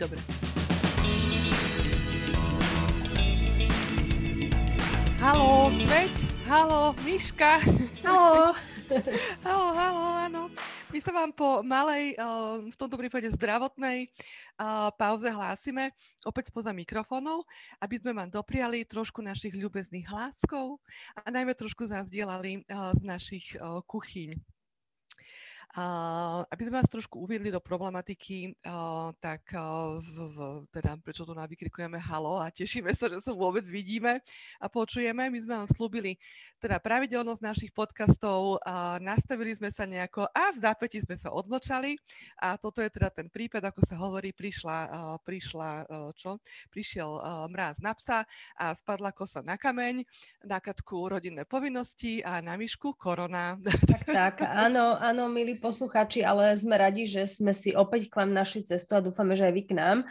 Dobre. Halo, svet! Halo, Miška! Halo! halo, halo, áno. My sa vám po malej, v tomto prípade zdravotnej pauze hlásime opäť spoza mikrofónov, aby sme vám dopriali trošku našich ľubezných hláskov a najmä trošku zazdielali z našich kuchyň. Aby sme vás trošku uviedli do problematiky, tak v, teda prečo tu vykrikujeme halo a tešíme sa, že sa vôbec vidíme a počujeme. My sme vám slúbili teda pravidelnosť našich podcastov, nastavili sme sa nejako a v zápäti sme sa odmlčali a toto je teda ten prípad, ako sa hovorí, prišla, prišla čo? Prišiel mráz na psa a spadla kosa na kameň, na katku rodinné povinnosti a na myšku korona. Tak, tak, áno, áno, milí poslucháči, ale sme radi, že sme si opäť k vám našli cestu a dúfame, že aj vy k nám.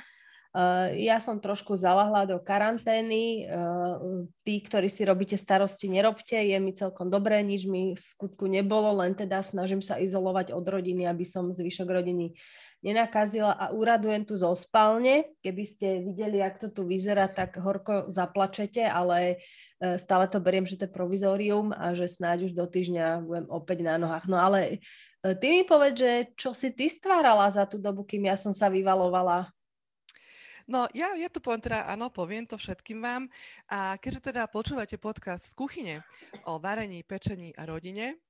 Uh, ja som trošku zalahla do karantény. Uh, tí, ktorí si robíte starosti, nerobte. Je mi celkom dobré, nič mi v skutku nebolo, len teda snažím sa izolovať od rodiny, aby som zvyšok rodiny nenakazila a uradujem tu zo spálne. Keby ste videli, ak to tu vyzerá, tak horko zaplačete, ale uh, stále to beriem, že to je provizórium a že snáď už do týždňa budem opäť na nohách. No ale Ty mi povedz, že čo si ty stvárala za tú dobu, kým ja som sa vyvalovala? No, ja, ja to poviem teda, áno, poviem to všetkým vám. A keďže teda počúvate podcast z kuchyne o varení, pečení a rodine,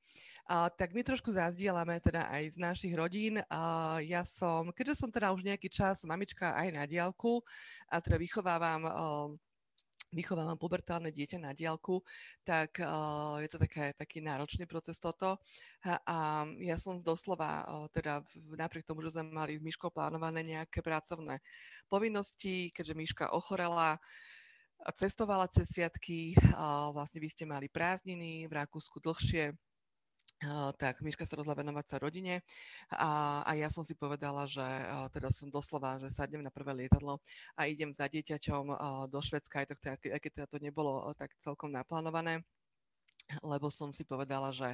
a, tak my trošku zazdielame teda aj z našich rodín. A, ja som, keďže som teda už nejaký čas mamička aj na diálku a teda vychovávam vychovávam pubertálne dieťa na diálku, tak uh, je to také, taký náročný proces toto. A, a ja som doslova, uh, teda napriek tomu, že sme mali s Myškou plánované nejaké pracovné povinnosti, keďže Myška ochorela, a cestovala cez sviatky, uh, vlastne vy ste mali prázdniny v Rakúsku dlhšie, tak Miška sa rozhodla venovať sa rodine. A, a ja som si povedala, že teda som doslova, že sadnem na prvé lietadlo a idem za dieťaťom do Švedska, aj, to, aj keď teda to nebolo tak celkom naplánované lebo som si povedala, že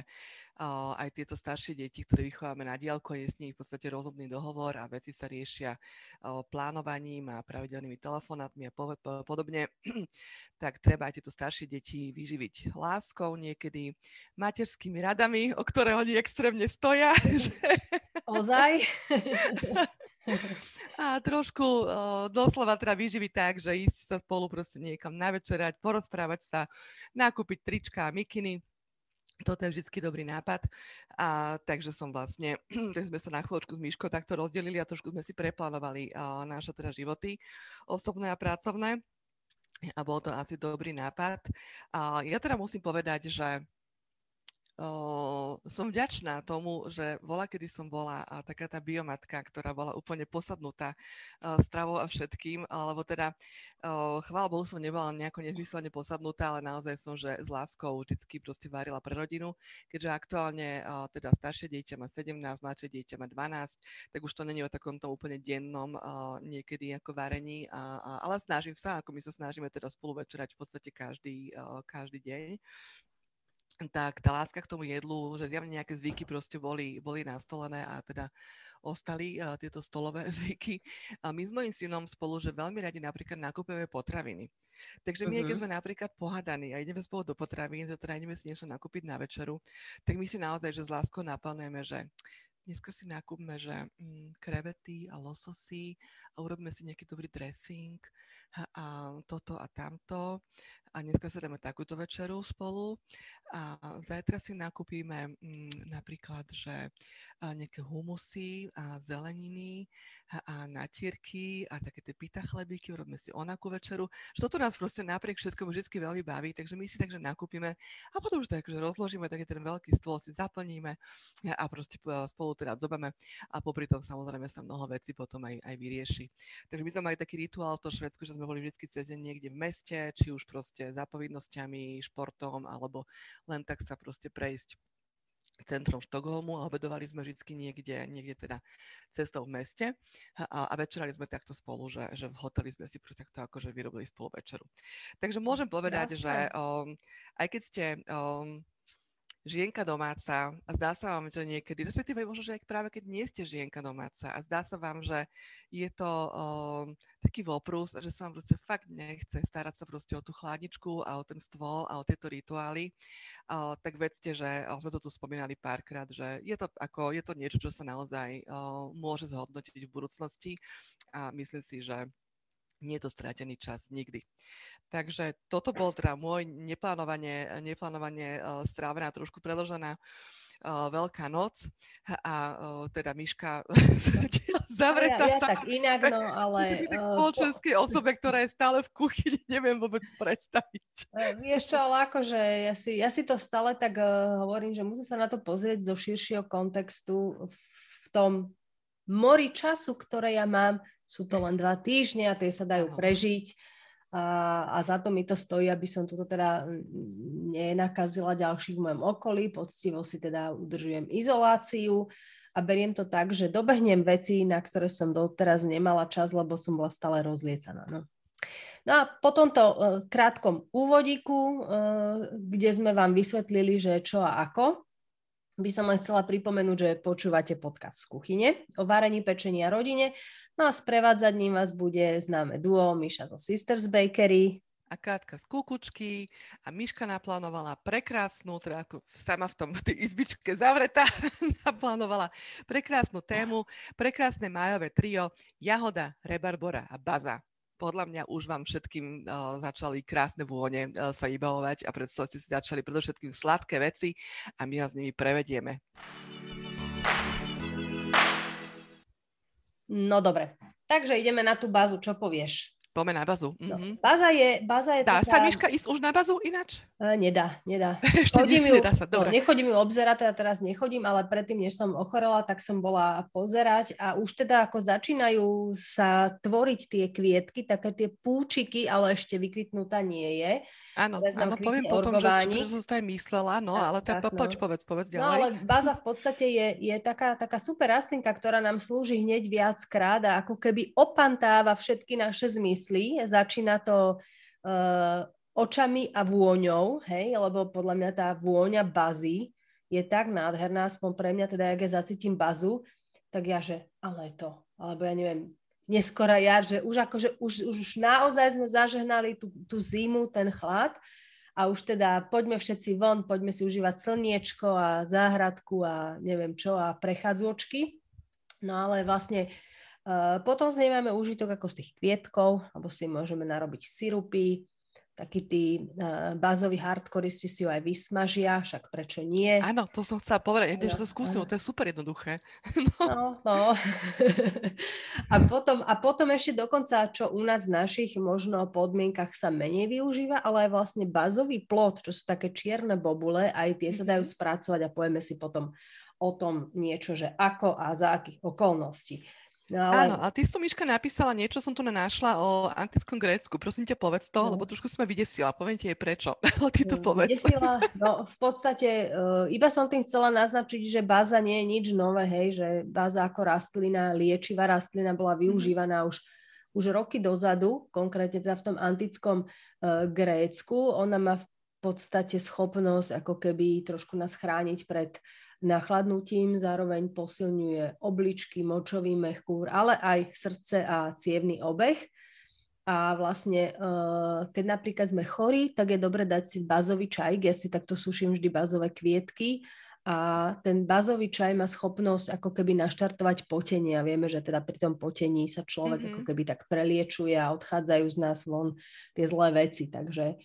uh, aj tieto staršie deti, ktoré vychovávame na diálku, je s nimi v podstate rozumný dohovor a veci sa riešia uh, plánovaním a pravidelnými telefonátmi a po, po, podobne, tak treba aj tieto staršie deti vyživiť láskou, niekedy materskými radami, o ktoré oni extrémne stoja. Ozaj? a trošku uh, doslova teda vyživiť tak, že ísť sa spolu proste niekam navečerať, porozprávať sa, nakúpiť trička a mikiny. Toto je vždy dobrý nápad. A, takže som vlastne, takže sme sa na chvíľočku s Myškou takto rozdelili a trošku sme si preplánovali uh, naše teda životy osobné a pracovné. A bol to asi dobrý nápad. Uh, ja teda musím povedať, že som vďačná tomu, že bola, kedy som bola a taká tá biomatka, ktorá bola úplne posadnutá stravou a všetkým, alebo teda chvála Bohu som nebola nejako nezmyselne posadnutá, ale naozaj som, že s láskou vždycky proste varila pre rodinu, keďže aktuálne teda staršie dieťa má 17, mladšie dieťa má 12, tak už to není o takomto úplne dennom niekedy ako varení, a, a, ale snažím sa, ako my sa snažíme teda spolu večerať v podstate každý, každý deň tak tá láska k tomu jedlu, že zjavne nejaké zvyky proste boli, boli nastolené a teda ostali uh, tieto stolové zvyky. A my s mojim synom spolu, že veľmi radi napríklad nakupujeme potraviny. Takže my, uh-huh. keď mhm. sme napríklad pohadaní a ideme spolu do potravín, že teda ideme si niečo nakúpiť na večeru, tak my si naozaj, že s láskou naplňujeme, že dneska si nakúpme, že mm, krevety a lososy a urobíme si nejaký dobrý dressing a, toto a tamto a dneska sa dáme takúto večeru spolu a zajtra si nakúpime mm, napríklad, že nejaké humusy a zeleniny a natierky a také tie pita chlebíky, urobíme si onakú večeru. Že toto nás proste napriek všetkomu vždy veľmi baví, takže my si takže nakúpime a potom už tak, rozložíme taký ten veľký stôl, si zaplníme a proste spolu teda zobame a popri tom samozrejme sa mnoho vecí potom aj, aj vyrieši. Takže my sme mali taký rituál v to Švedsku, že sme boli vždy cez deň niekde v meste, či už proste za povinnosťami, športom, alebo len tak sa proste prejsť centrom Štokholmu a obedovali sme vždy niekde, niekde teda cestou v meste a, a večerali sme takto spolu, že, že v hoteli sme si takto akože vyrobili spolu večeru. Takže môžem povedať, Jasne. že um, aj keď ste um, žienka domáca a zdá sa vám, že niekedy, respektíve možno, že aj práve keď nie ste žienka domáca a zdá sa vám, že je to o, taký voprus, že sa vám proste fakt nechce starať sa proste o tú chladničku a o ten stôl a o tieto rituály, o, tak vedzte, že o, sme to tu spomínali párkrát, že je to, ako, je to niečo, čo sa naozaj o, môže zhodnotiť v budúcnosti a myslím si, že nie je to strátený čas nikdy. Takže toto bol teda môj neplánovanie, neplánovanie uh, strávená, trošku predlžená uh, Veľká noc a uh, teda Miška zavretá ja, ja sa tak inak, no ale... Uh, spoločenskej osobe, ktorá je stále v kuchyni, neviem vôbec predstaviť. Vieš čo, ale akože ja si, ja si to stále tak uh, hovorím, že musím sa na to pozrieť zo širšieho kontextu v tom mori času, ktoré ja mám, sú to len dva týždne a tie sa dajú prežiť a, a za to mi to stojí, aby som toto teda nenakazila ďalších v mojom okolí, poctivo si teda udržujem izoláciu a beriem to tak, že dobehnem veci, na ktoré som doteraz nemala čas, lebo som bola stále rozlietaná. No. No a po tomto uh, krátkom úvodíku, uh, kde sme vám vysvetlili, že čo a ako, by som len chcela pripomenúť, že počúvate podcast z kuchyne o varení, pečení a rodine. No a sprevádzať ním vás bude známe duo Miša zo Sisters Bakery. A Kátka z Kukučky a Miška naplánovala prekrásnu, teda ako sama v tom v tej izbičke zavretá, naplánovala prekrásnu tému, prekrásne majové trio Jahoda, Rebarbora a Baza podľa mňa už vám všetkým uh, začali krásne vône uh, sa vybavovať a predstavte si začali predovšetkým sladké veci a my vás s nimi prevedieme. No dobre, takže ideme na tú bázu, čo povieš? Poďme na bazu. No, mm-hmm. Baza je, baza je Dá taká... sa Miška ísť už na bazu ináč? Uh, nedá, nedá. Ešte chodím ju, nedá sa, no, nechodím ju obzerať, teda teraz nechodím, ale predtým, než som ochorela, tak som bola pozerať a už teda ako začínajú sa tvoriť tie kvietky, také tie púčiky, ale ešte vykvitnutá nie je. Áno, áno poviem potom, že, čo, som aj myslela, no, tak, ale tak, tak, poď, no. povedz, povedz ďalej. No, ale baza v podstate je, je taká, taká super rastlinka, ktorá nám slúži hneď viackrát a ako keby opantáva všetky naše zmysly. Začína to uh, očami a vôňou, hej, lebo podľa mňa tá vôňa bazy je tak nádherná, aspoň pre mňa teda, jak ja zacítim bazu, tak ja, že ale to, alebo ja neviem, neskora jar, že už akože už, už naozaj sme zažehnali tú, tú zimu, ten chlad a už teda poďme všetci von, poďme si užívať slniečko a záhradku a neviem čo a prechádzvočky. No ale vlastne potom z nej máme užitok ako z tých kvietkov, alebo si môžeme narobiť sirupy, takí tí uh, bázoví hardkoristi si ho aj vysmažia, však prečo nie? Áno, to som chcela povedať, ja, že to skúsim, to je super jednoduché. No, no. no. a, potom, a potom ešte dokonca, čo u nás v našich možno podmienkach sa menej využíva, ale aj vlastne bazový plot, čo sú také čierne bobule, aj tie sa dajú mhm. spracovať a povieme si potom o tom niečo, že ako a za akých okolností. No, ale... Áno, a ty si tu, Miška, napísala niečo, som tu našla o antickom Grécku. Prosím ťa, povedz to, no. lebo trošku sme vydesila. Poviem ti jej prečo, ale ty to mm, povedz. Vydesila, no v podstate uh, iba som tým chcela naznačiť, že báza nie je nič nové, hej, že báza ako rastlina, liečivá rastlina bola mhm. využívaná mm. už, už roky dozadu, konkrétne teda v tom antickom uh, Grécku. Ona má v podstate schopnosť ako keby trošku nás chrániť pred nachladnutím, zároveň posilňuje obličky, močový mechúr, ale aj srdce a cievný obeh. A vlastne, eh, keď napríklad sme chorí, tak je dobre dať si bazový čaj. Ja si takto suším vždy bazové kvietky a ten bazový čaj má schopnosť ako keby naštartovať potenie a vieme, že teda pri tom potení sa človek mm-hmm. ako keby tak preliečuje a odchádzajú z nás von tie zlé veci. Takže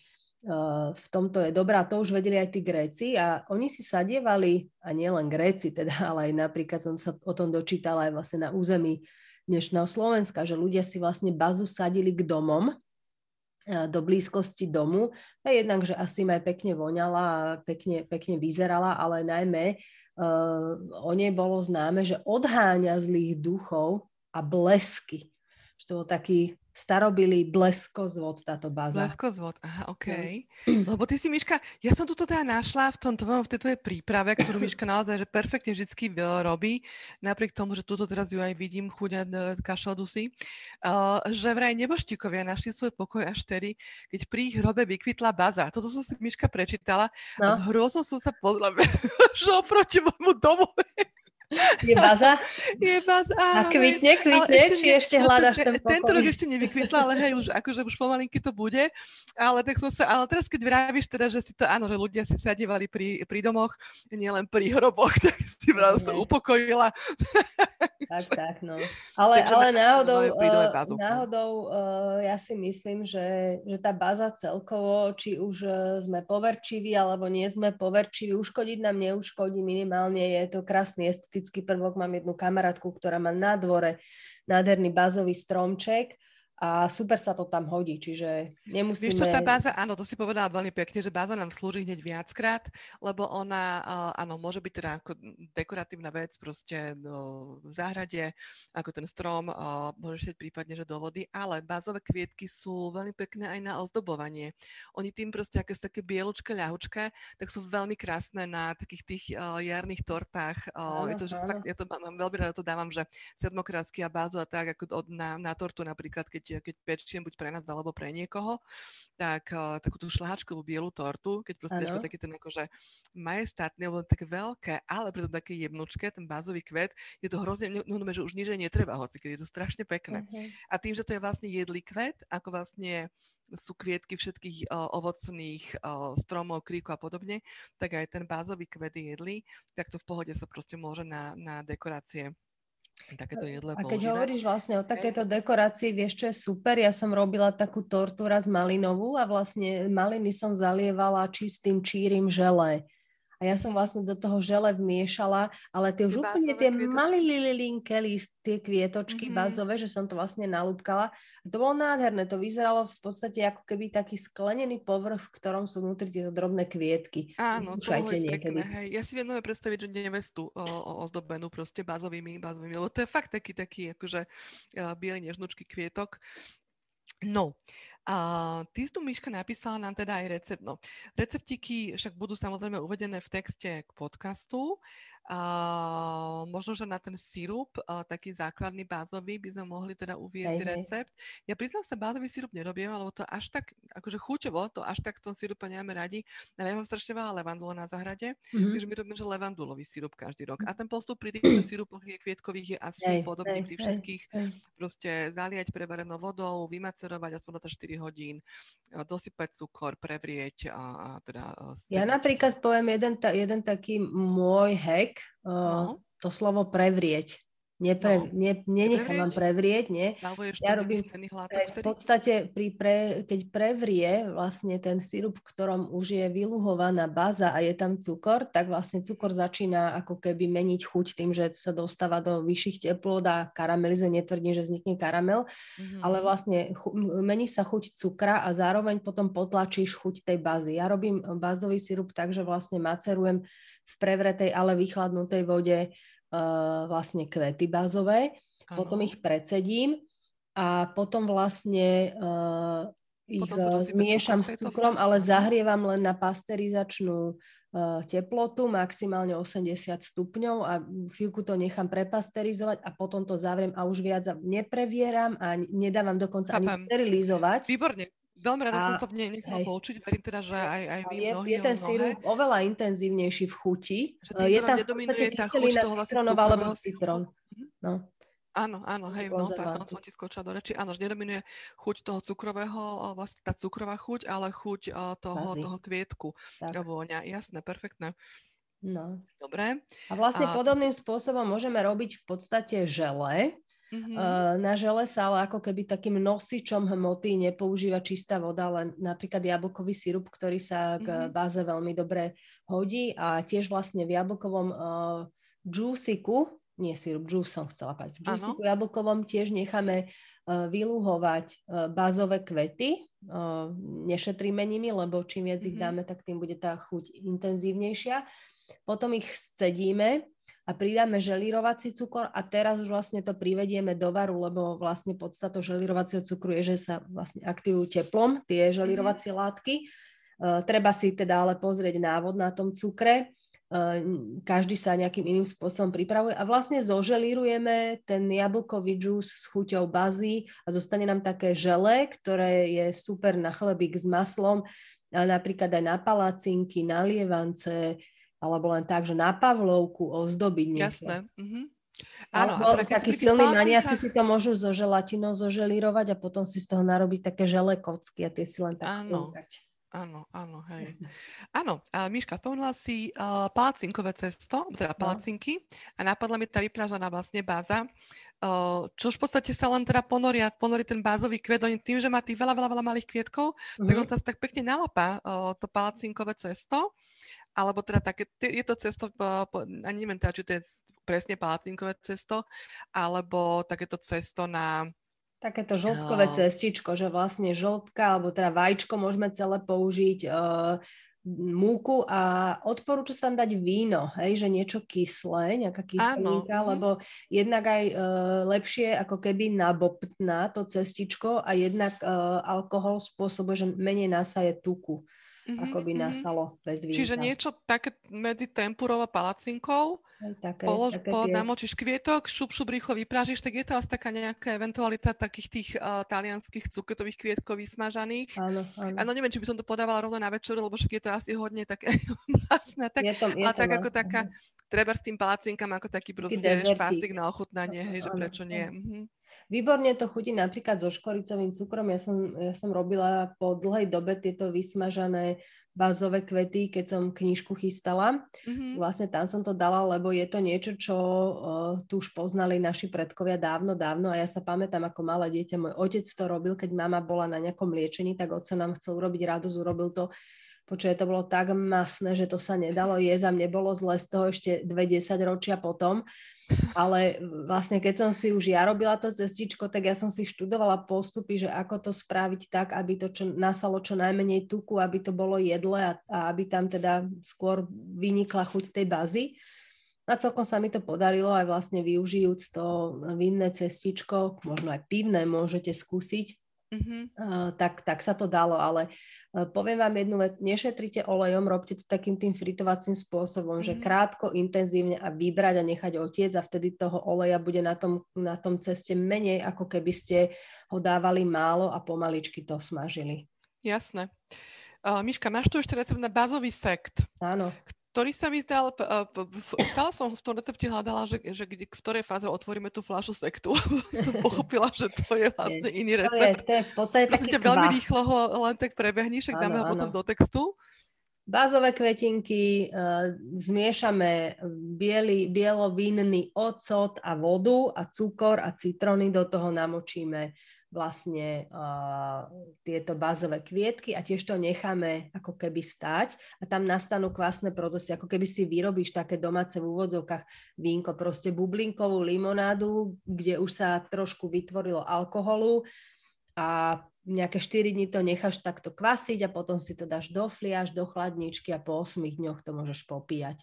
v tomto je dobrá, to už vedeli aj tí Gréci a oni si sadievali, a nielen Gréci teda, ale aj napríklad som sa o tom dočítala aj vlastne na území dnešného Slovenska, že ľudia si vlastne bazu sadili k domom, do blízkosti domu. A jednak, že asi aj pekne voňala a pekne, pekne vyzerala, ale najmä uh, o nej bolo známe, že odháňa zlých duchov a blesky. Že to bol taký starobylý bleskozvod táto baza. Bleskozvod, aha, OK. Lebo ty si, Miška, ja som toto teda našla v, tom v tej tvojej príprave, ktorú Miška naozaj že perfektne vždy robí, napriek tomu, že tuto teraz ju aj vidím chuďať e, kašodusy, uh, že vraj neboštíkovia našli svoj pokoj až vtedy, keď pri ich hrobe vykvitla baza. Toto som si Miška prečítala no. a s hrôzou som sa pozrela, že oproti môjmu domu je baza? Je baza, áno. A kvitne, kvitne, ešte či ne, ešte hľadaš ten pokoj? Tento rok ešte nevykvitla, ale hej, už, akože už pomalinky to bude. Ale tak som sa, ale teraz keď vravíš teda, že si to, áno, že ľudia si sadievali pri, pri domoch, nielen pri hroboch, tak si vás to upokojila. Tak, tak, no. Ale, Takže ale náhodou, uh, náhodou uh, ja si myslím, že, že tá baza celkovo, či už uh, sme poverčiví, alebo nie sme poverčiví, uškodiť nám neuškodí minimálne, je to krásny estetický prvok. Mám jednu kamarátku, ktorá má na dvore nádherný bázový stromček a super sa to tam hodí, čiže nemusíme... Víš čo, tá báza, áno, to si povedala veľmi pekne, že báza nám slúži hneď viackrát, lebo ona, áno, môže byť teda ako dekoratívna vec proste no, v záhrade, ako ten strom, môže sieť prípadne, že do vody, ale bázové kvietky sú veľmi pekné aj na ozdobovanie. Oni tým proste, ako sú také bielučké, ľahučké, tak sú veľmi krásne na takých tých jarných tortách. Áno, je to, že fakt, ja to mám veľmi rada, to dávam, že sedmokrásky a bázu a tak, ako od, na, na tortu napríklad, keď keď pečiem buď pre nás alebo pre niekoho, tak uh, takú tú šláčkovú bielu tortu, keď proste je taký ten akože majestátny, alebo také veľké, ale preto také jemnučké, ten bázový kvet, je to hrozne, no, no, že už nič netreba, hoci keď je to strašne pekné. Uh-huh. A tým, že to je vlastne jedlý kvet, ako vlastne sú kvietky všetkých uh, ovocných uh, stromov, kríku a podobne, tak aj ten bázový kvet je jedlý, tak to v pohode sa proste môže na, na dekorácie takéto jedle A keď používať. hovoríš vlastne o takéto dekorácii, vieš, čo je super? Ja som robila takú tortu raz malinovú a vlastne maliny som zalievala čistým čírim želé a ja som vlastne do toho žele vmiešala, ale tie už úplne tie malé lilinké tie kvietočky mm-hmm. bazové, že som to vlastne nalúbkala. A to bolo nádherné, to vyzeralo v podstate ako keby taký sklenený povrch, v ktorom sú vnútri tieto drobné kvietky. Áno, to bolo pekné, hej. Ja si viem predstaviť, že nevestu o, o, ozdobenú proste bazovými, bazovými, lebo to je fakt taký, taký akože uh, biely nežnučky kvietok. No, a ty tu, Miška, napísala nám teda aj recept. No, receptiky však budú samozrejme uvedené v texte k podcastu. Uh, možno, že na ten sirup, uh, taký základný bázový, by sme mohli teda uviezť hej, recept. Hej. Ja priznám sa, bázový sirup nerobím, lebo to až tak, akože chuťovo, to až tak v tom sirupe nemáme radi. Ale ja mám strašne veľa levandulo na zahrade, mm-hmm. takže my robíme, že levandulový sirup každý rok. A ten postup pri tých sirupoch je kvietkových je asi hej, podobný hej, pri všetkých. Hej. Proste zaliať prevarenou vodou, vymacerovať aspoň na 4 hodín, dosypať cukor, prevrieť a, a teda... Ja napríklad poviem jeden, ta, jeden taký môj hack, uh, to slovo prevrieť. Nepre, no. ne, nenechám vám prevrieť, nie. Ja robím v podstate, pri pre, keď prevrie vlastne ten sirup, v ktorom už je vyluhovaná baza a je tam cukor, tak vlastne cukor začína ako keby meniť chuť tým, že sa dostáva do vyšších teplôt a karamelizuje, netvrdím, že vznikne karamel, mm-hmm. ale vlastne chu, mení sa chuť cukra a zároveň potom potlačíš chuť tej bazy. Ja robím bazový sirup tak, že vlastne macerujem v prevretej, ale vychladnutej vode uh, vlastne kvety bázové, ano. potom ich precedím a potom vlastne uh, ich potom zmiešam s cukrom, ale zahrievam len na pasterizačnú uh, teplotu, maximálne 80 stupňov a chvíľku to nechám prepasterizovať a potom to zavriem a už viac neprevieram a nedávam dokonca Chápem. ani sterilizovať. Výborne. Veľmi rada a, som sa v nej nechala poučiť. Verím teda, že aj, aj vy je, mnohí je ten sírup oveľa intenzívnejší v chuti. Je tam v podstate kyselina vlastne citronová alebo citrón. Mhm. No. Áno, áno, hej, no, pardon, som ti skočila do reči. Áno, že nedominuje chuť toho cukrového, vlastne tá cukrová chuť, ale chuť toho, toho kvietku. Tak. Vôňa, jasné, perfektné. No. Dobre. A vlastne a... podobným spôsobom môžeme robiť v podstate žele, Mm-hmm. Na žele sa ale ako keby takým nosičom hmoty nepoužíva čistá voda, len napríklad jablkový sirup, ktorý sa k mm-hmm. báze veľmi dobre hodí a tiež vlastne v jablkovom uh, džúsiku, nie sirup, džús som chcela povedať, v džúsiku jablkovom tiež necháme uh, vyluhovať uh, bázové kvety, uh, nešetríme nimi, lebo čím viac mm-hmm. ich dáme, tak tým bude tá chuť intenzívnejšia. Potom ich scedíme a pridáme želírovací cukor a teraz už vlastne to privedieme do varu, lebo vlastne podstatou želírovacieho cukru je, že sa vlastne aktivujú teplom tie želírovacie mm-hmm. látky. Uh, treba si teda ale pozrieť návod na tom cukre. Uh, každý sa nejakým iným spôsobom pripravuje a vlastne zoželírujeme ten jablkový džús s chuťou bazy a zostane nám také žele, ktoré je super na chlebík s maslom, a napríklad aj na palacinky, na lievance, alebo len tak, že na Pavlovku ozdobiť niečo. Jasné. Mm-hmm. Áno, Alebo teda takí silní maniaci si to môžu zo želatinou zoželírovať a potom si z toho narobiť také žele kocky a tie si len tak Áno. Áno, áno, hej. Áno, a Miška, spomenula si uh, palacinkové cesto, teda no. palacinky a napadla mi tá vyprážaná vlastne báza, uh, čo v podstate sa len teda ponoria, ponorí ten bázový kvet, oni tým, že má tých veľa, veľa, veľa malých kvietkov, mm-hmm. tak on to tak pekne nalapá uh, to palacinkové cesto alebo teda také, je to cesto, ani neviem teda, či to je presne palacinkové cesto, alebo takéto cesto na... Takéto žltkové uh, cestičko, že vlastne žltka, alebo teda vajíčko môžeme celé použiť, uh, múku a odporúča sa tam dať víno, hej, že niečo kyslé, nejaká kyselinka, Áno. Mhm. lebo jednak aj uh, lepšie ako keby nabobtná to cestičko a jednak uh, alkohol spôsobuje, že menej nasaje tuku mm-hmm, akoby mm-hmm. nasalo bez vína. Čiže niečo také medzi tempurou a palacinkou, také, polož, také po, tie... namočíš kvietok, šup, šup, rýchlo vyprážiš, tak je to asi taká nejaká eventualita takých tých uh, talianských cukrotových kvietkov vysmažaných. Áno, áno. Áno, neviem, či by som to podávala rovno na večeru, lebo však je to asi hodne také masné. Tak, je to, je a tak ako taká, treba s tým palacinkám ako taký proste špásik na ochutnanie, hej, že prečo nie. Mhm. Výborne to chutí napríklad so škoricovým cukrom. Ja som, ja som robila po dlhej dobe tieto vysmažané bazové kvety, keď som knižku chystala. Mm-hmm. Vlastne tam som to dala, lebo je to niečo, čo uh, tu už poznali naši predkovia dávno, dávno a ja sa pamätám ako malé dieťa. Môj otec to robil, keď mama bola na nejakom liečení, tak otec nám chcel urobiť radosť, urobil to Počuje, to bolo tak masné, že to sa nedalo jesť a mne bolo zle z toho ešte 20 ročia potom. Ale vlastne keď som si už ja robila to cestičko, tak ja som si študovala postupy, že ako to spraviť tak, aby to čo, nasalo čo najmenej tuku, aby to bolo jedle a, a aby tam teda skôr vynikla chuť tej bazy. A celkom sa mi to podarilo aj vlastne využijúc to vinné cestičko, možno aj pivné môžete skúsiť, Mm-hmm. Uh, tak, tak sa to dalo, ale uh, poviem vám jednu vec, nešetrite olejom, robte to takým tým fritovacím spôsobom, mm-hmm. že krátko, intenzívne a vybrať a nechať otiec a vtedy toho oleja bude na tom, na tom ceste menej, ako keby ste ho dávali málo a pomaličky to smažili. Jasné. Uh, Miška, máš tu ešte recept na bazový sekt. Áno ktorý sa mi zdal, stále som v tom recepte hľadala, že, že kde, v ktorej fáze otvoríme tú fľašu sektu. som pochopila, že to je vlastne iný recept. To je, to je v podstate taký ťa veľmi rýchlo ho len tak prebehni, však dáme ho potom do textu. Bázové kvetinky, uh, zmiešame biely, bielovinný ocot a vodu a cukor a citróny, do toho namočíme vlastne uh, tieto bazové kvietky a tiež to necháme ako keby stať a tam nastanú kvásne procesy, ako keby si vyrobíš také domáce v úvodzovkách vínko, proste bublinkovú limonádu, kde už sa trošku vytvorilo alkoholu a nejaké 4 dní to necháš takto kvasiť a potom si to dáš do fliaž, do chladničky a po 8 dňoch to môžeš popíjať.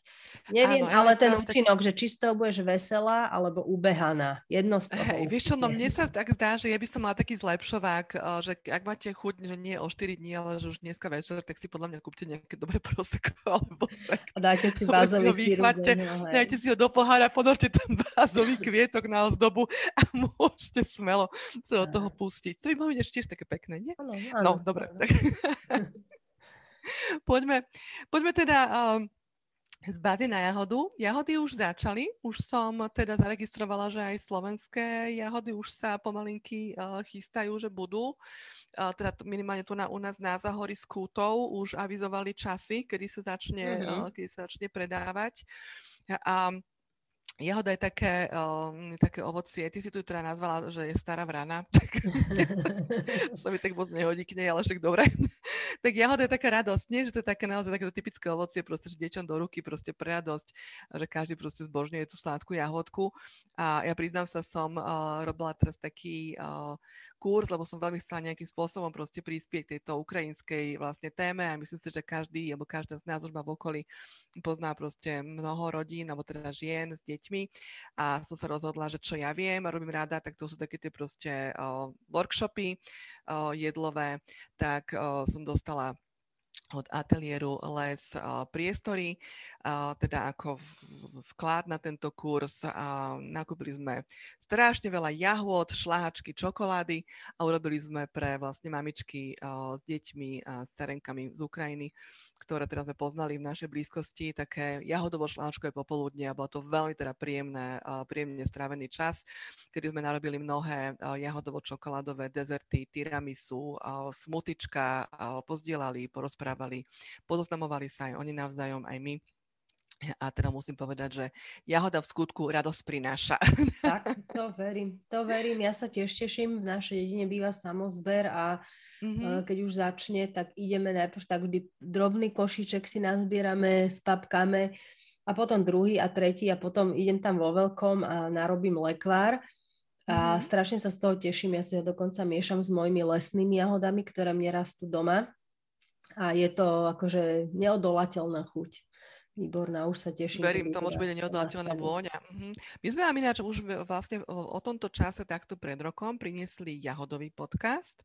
Neviem, Áno, ale ten účinok, tak... že čisto budeš veselá alebo ubehaná. Jedno z toho. Hej, vieš čo, no mne sa tak zdá, že ja by som mala taký zlepšovák, eh, že ak máte chuť, že nie o 4 dní, ale že už dneska večer, tak si podľa mňa kúpte nejaké dobré proseko alebo sekt. A dáte si bázový sírup. Dajte si ho do pohára, ponorte ten bázový kvietok na ozdobu a môžete smelo sa do toho pustiť. To by mohli tiež také pekné, nie? Ano, ano, no, dobre. Tak. poďme, poďme teda um, z bázy na jahodu. Jahody už začali, už som teda zaregistrovala, že aj slovenské jahody už sa pomalinky uh, chystajú, že budú. Uh, teda minimálne tu na, u nás na Zahori s Kútou už avizovali časy, kedy sa začne, mm-hmm. uh, kedy sa začne predávať. A Jahoda je také, um, také ovocie, ty si tu teda nazvala, že je stará vrana, tak sa mi tak moc nehodí k nej, ale však dobre. tak jahoda je taká radosť, nie? Že to je také naozaj takéto typické ovocie, proste, že deťom do ruky, proste pre radosť, že každý proste zbožňuje tú sladkú jahodku. A ja priznám sa, som uh, robila teraz taký uh, kurz, lebo som veľmi chcela nejakým spôsobom proste prispieť tejto ukrajinskej vlastne téme a myslím si, že každý, alebo každá z nás už má v okolí pozná proste mnoho rodín, alebo teda žien s deťmi. A som sa rozhodla, že čo ja viem a robím rada, tak to sú také tie proste uh, workshopy uh, jedlové, tak uh, som dostala od ateliéru Les priestory, teda ako vklad na tento kurz. Nakúpili sme strašne veľa jahôd, šláhačky, čokolády a urobili sme pre vlastne mamičky s deťmi a starenkami z Ukrajiny ktoré teraz sme poznali v našej blízkosti, také jahodovo-šláčkové popoludne a bolo to veľmi teda príjemné, príjemne strávený čas, kedy sme narobili mnohé jahodovo-čokoládové dezerty, tiramisu, smutička, pozdielali, porozprávali, pozoznamovali sa aj oni navzájom, aj my. A teda musím povedať, že jahoda v skutku radosť prináša. Tak, to verím. To verím. Ja sa tiež teším. V našej dedine býva samozber a mm-hmm. keď už začne, tak ideme najprv tak vždy drobný košiček si nazbierame, spapkáme a potom druhý a tretí a potom idem tam vo veľkom a narobím lekvár. A mm-hmm. strašne sa z toho teším. Ja si ho dokonca miešam s mojimi lesnými jahodami, ktoré mne rastú doma. A je to akože neodolateľná chuť. Výborná, už sa teším. Verím, to môže byť neodolateľná vôňa. Mhm. My sme vám ináč už vlastne o tomto čase takto pred rokom priniesli jahodový podcast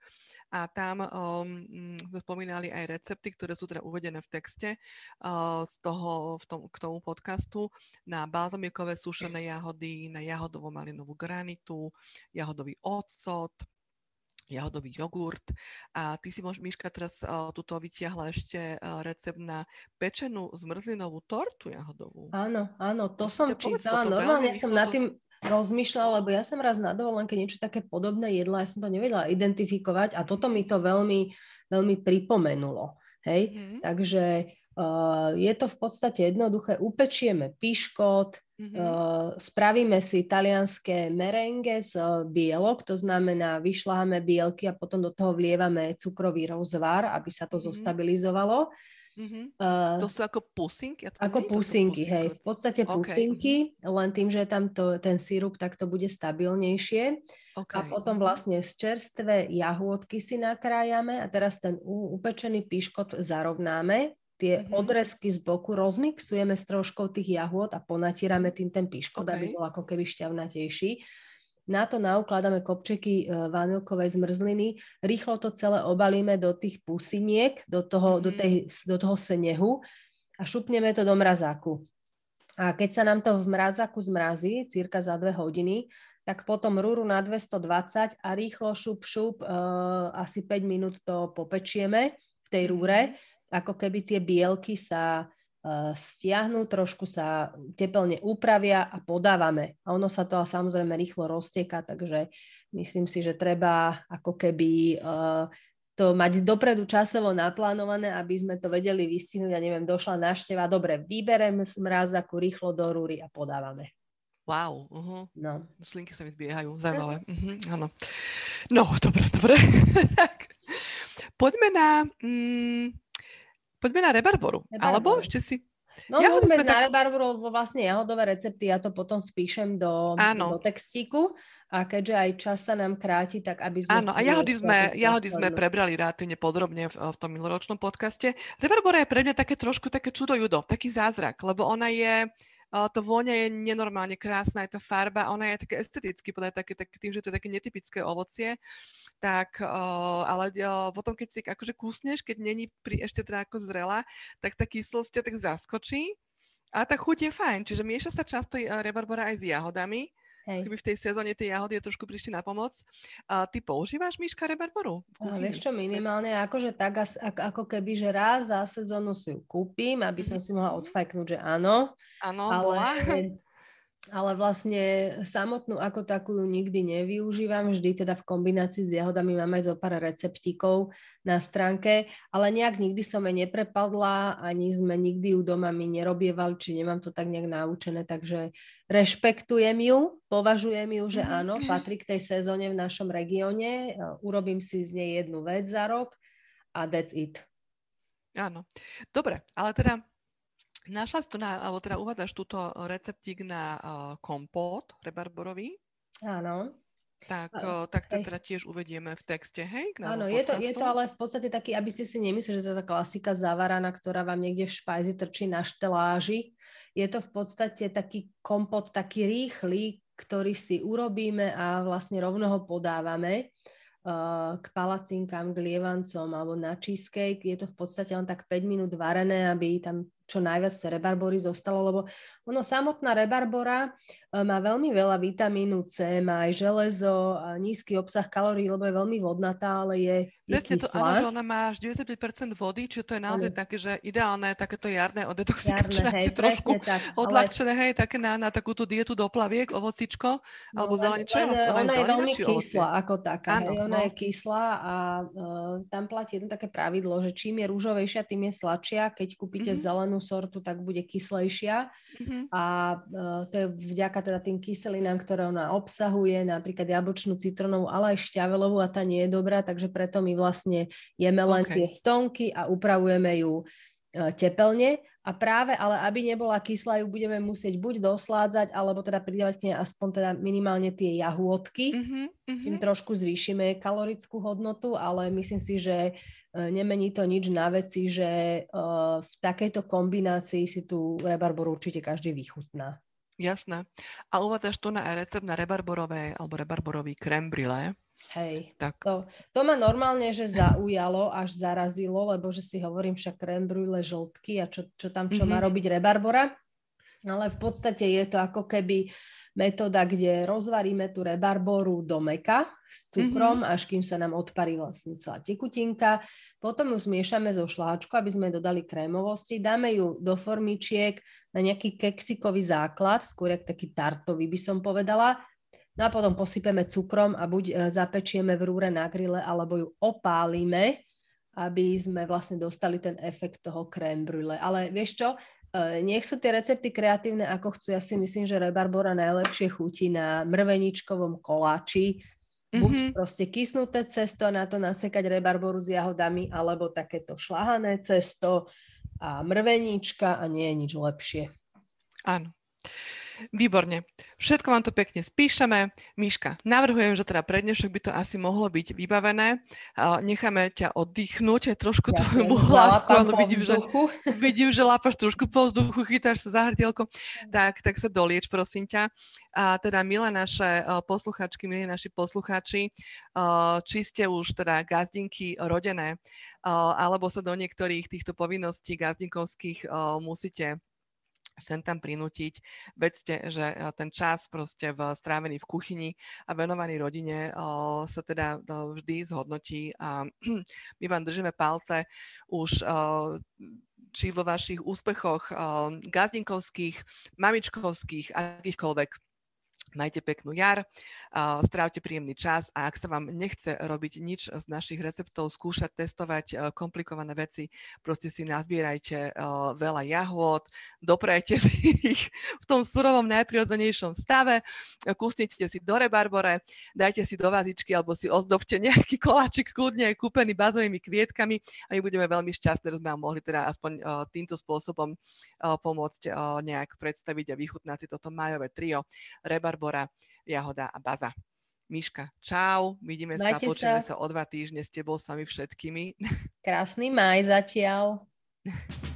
a tam um, sme spomínali aj recepty, ktoré sú teda uvedené v texte uh, z toho, v tom, k tomu podcastu na balzamiekové sušené jahody, na jahodovú malinovú granitu, jahodový ocot, jahodový jogurt. A ty si, môž, Miška, teraz uh, tuto vytiahla ešte uh, recept na pečenú zmrzlinovú tortu jahodovú. Áno, áno, to som čítala. Normálne ja som nad tým rozmýšľala, lebo ja som raz na dovolenke niečo také podobné jedla, ja som to nevedela identifikovať a toto mi to veľmi, veľmi pripomenulo. Hej? Mm-hmm. Takže uh, je to v podstate jednoduché. Upečieme piškot, Mm-hmm. Uh, spravíme si talianské merenge z uh, bielok, to znamená, vyšľaháme bielky a potom do toho vlievame cukrový rozvar, aby sa to mm-hmm. zostabilizovalo. Mm-hmm. Uh, to sú ako pusinky? Ako pusinky, hej. V podstate okay. pusinky, mm-hmm. len tým, že tam to, ten sírup, tak to bude stabilnejšie. Okay. A potom vlastne z čerstvé jahôdky si nakrájame a teraz ten upečený piškot zarovnáme tie mm-hmm. odrezky z boku rozmixujeme s troškou tých jahôd a ponatierame tým ten piškot, okay. aby bol ako keby šťavnatejší. Na to naukladáme kopčeky e, vanilkovej zmrzliny, rýchlo to celé obalíme do tých pusiniek, do toho, mm-hmm. do, tej, do toho senehu a šupneme to do mrazáku. A keď sa nám to v mrazáku zmrazí, cirka za dve hodiny, tak potom rúru na 220 a rýchlo šup, šup, uh, asi 5 minút to popečieme v tej rúre. Mm-hmm ako keby tie bielky sa stiahnu, trošku sa tepelne upravia a podávame. A ono sa to samozrejme rýchlo rozteka, takže myslím si, že treba ako keby uh, to mať dopredu časovo naplánované, aby sme to vedeli vystihnúť. Ja neviem, došla návšteva, dobre, vyberem mrázaku rýchlo do rúry a podávame. Wow, uh-huh. no. Slinky sa mi zbiehajú, zaujímavé. Uh-huh, áno. No, dobre, dobre. Poďme na... Mm, Poďme na rebarboru. rebarboru. Alebo ešte si... No, môžeme na tak... rebarboru, lebo vlastne jahodové recepty, ja to potom spíšem do, do textíku a keďže aj čas sa nám kráti, tak aby sme... Áno, a jahody sme, jahody sme prebrali relatívne podrobne v, v tom miloročnom podcaste. Rebarbora je pre mňa také trošku také čudo judo, taký zázrak, lebo ona je to vôňa je nenormálne krásna, je to farba, ona je také esteticky, podľa také, také, tým, že to je také netypické ovocie, tak, ale potom, keď si akože kúsneš, keď není pri, ešte teda ako zrela, tak tá kyslosť tak zaskočí a tá chuť je fajn, čiže mieša sa často rebarbora aj s jahodami, Hej. Keby v tej sezóne tie jahody trošku prišli na pomoc. A ty používaš, Miška, rebarboru? No, vieš čo, minimálne akože tak, ako keby, že raz za sezónu si ju kúpim, aby som mhm. si mohla odfajknúť, že áno. Áno, ale... bola. ale vlastne samotnú ako takú ju nikdy nevyužívam, vždy teda v kombinácii s jahodami mám aj zo pár receptíkov na stránke, ale nejak nikdy som jej neprepadla, ani sme nikdy ju doma mi nerobievali, či nemám to tak nejak naučené, takže rešpektujem ju, považujem ju, že mhm. áno, patrí k tej sezóne v našom regióne, urobím si z nej jednu vec za rok a that's it. Áno. Dobre, ale teda Našla si tu, na, alebo teda uvádzaš túto receptík na uh, kompót rebarborový. Áno. Tak, uh, tak to teda tiež uvedieme v texte, hej? Áno, je to, je to ale v podstate taký, aby ste si nemysleli, že to je tá klasika zavaraná, ktorá vám niekde v špajzi trčí na šteláži. Je to v podstate taký kompot, taký rýchly, ktorý si urobíme a vlastne rovno ho podávame k palacinkám, k lievancom alebo na cheesecake. Je to v podstate len tak 5 minút varené, aby tam čo najviac tej rebarbory zostalo, lebo ono samotná rebarbora má veľmi veľa vitamínu C, má aj železo, a nízky obsah kalórií, lebo je veľmi vodnatá, ale je, je Presne to, áno, že ona má až 95% vody, čiže to je naozaj ano. také, že ideálne takéto jarné odetoxikačné, jarné, hej, trošku tak, odľahčené, ale... hej, také na, na takúto dietu do plaviek, ovocičko, no, alebo zeleničo. Ona, ona je veľmi kyslá ako taká, ano, hej, ona no. je kyslá a uh, tam platí jedno také pravidlo, že čím je rúžovejšia, tým je sladšia, keď kúpite mm-hmm. zelenú sortu, tak bude kyslejšia. Mm-hmm. A uh, to je vďaka teda tým kyselinám, ktoré ona obsahuje, napríklad jablčnú, citronovú, ale aj šťavelovú a tá nie je dobrá, takže preto my vlastne jeme len okay. tie stonky a upravujeme ju uh, tepelne. A práve, ale aby nebola kyslá, ju budeme musieť buď dosládzať, alebo teda pridávať k nej aspoň teda minimálne tie jahôdky. Mm-hmm, Tým trošku zvýšime kalorickú hodnotu, ale myslím si, že E, nemení to nič na veci, že e, v takejto kombinácii si tú rebarboru určite každý vychutná. Jasné. A uvádzaš tu na recept na rebarborové alebo rebarborový krem brûlée. Hej, tak. To, to ma normálne, že zaujalo, až zarazilo, lebo že si hovorím však krem brûlée žltky a čo, čo tam, čo mm-hmm. má mhm. robiť rebarbora. Ale v podstate je to ako keby metóda, kde rozvaríme tú rebarboru do meka s cukrom, mm-hmm. až kým sa nám odparí vlastne celá tekutinka. Potom ju zmiešame zo šláčku, aby sme dodali krémovosti. Dáme ju do formičiek na nejaký keksikový základ, skôr jak taký tartový by som povedala. No a potom posypeme cukrom a buď e, zapečieme v rúre na grille, alebo ju opálime, aby sme vlastne dostali ten efekt toho crème brûlée. Ale vieš čo, nech sú tie recepty kreatívne, ako chcú. Ja si myslím, že rebarbora najlepšie chutí na mrveničkovom koláči. Mm-hmm. Buď mhm. proste kysnuté cesto a na to nasekať rebarboru s jahodami, alebo takéto šlahané cesto a mrvenička a nie je nič lepšie. Áno. Výborne. Všetko vám to pekne spíšeme. Miška, navrhujem, že teda pre dnešok by to asi mohlo byť vybavené. Necháme ťa oddychnúť aj trošku ja tvojmu hlásku. vidím, že, vidím, že lápaš trošku po vzduchu, chytáš sa za hrdielko. Tak, tak sa dolieč, prosím ťa. A teda, milé naše posluchačky, milí naši posluchači, či ste už teda gazdinky rodené, alebo sa do niektorých týchto povinností gazdinkovských musíte sem tam prinútiť. Vedzte, že eh, ten čas proste v, strávený v kuchyni a venovaný rodine eh, sa teda o, vždy zhodnotí a my vám držíme palce už eh, či vo vašich úspechoch gazdinkovských, mamičkovských, akýchkoľvek Majte peknú jar, strávte príjemný čas a ak sa vám nechce robiť nič z našich receptov, skúšať, testovať e, komplikované veci, proste si nazbierajte e, veľa jahôd, doprajte si ich v tom surovom najprirodzenejšom stave, kúsnite si do rebarbore, dajte si do vazičky alebo si ozdobte nejaký koláčik kľudne kúpený bazovými kvietkami a my budeme veľmi šťastní, že sme vám mohli teda aspoň e, týmto spôsobom pomôcť nejak predstaviť a vychutnať si toto majové trio rebarbor Barbora, Jahoda a Baza. Miška, čau, vidíme Majte sa, počujeme sa. sa o dva týždne s tebou, s vami všetkými. Krásny maj zatiaľ.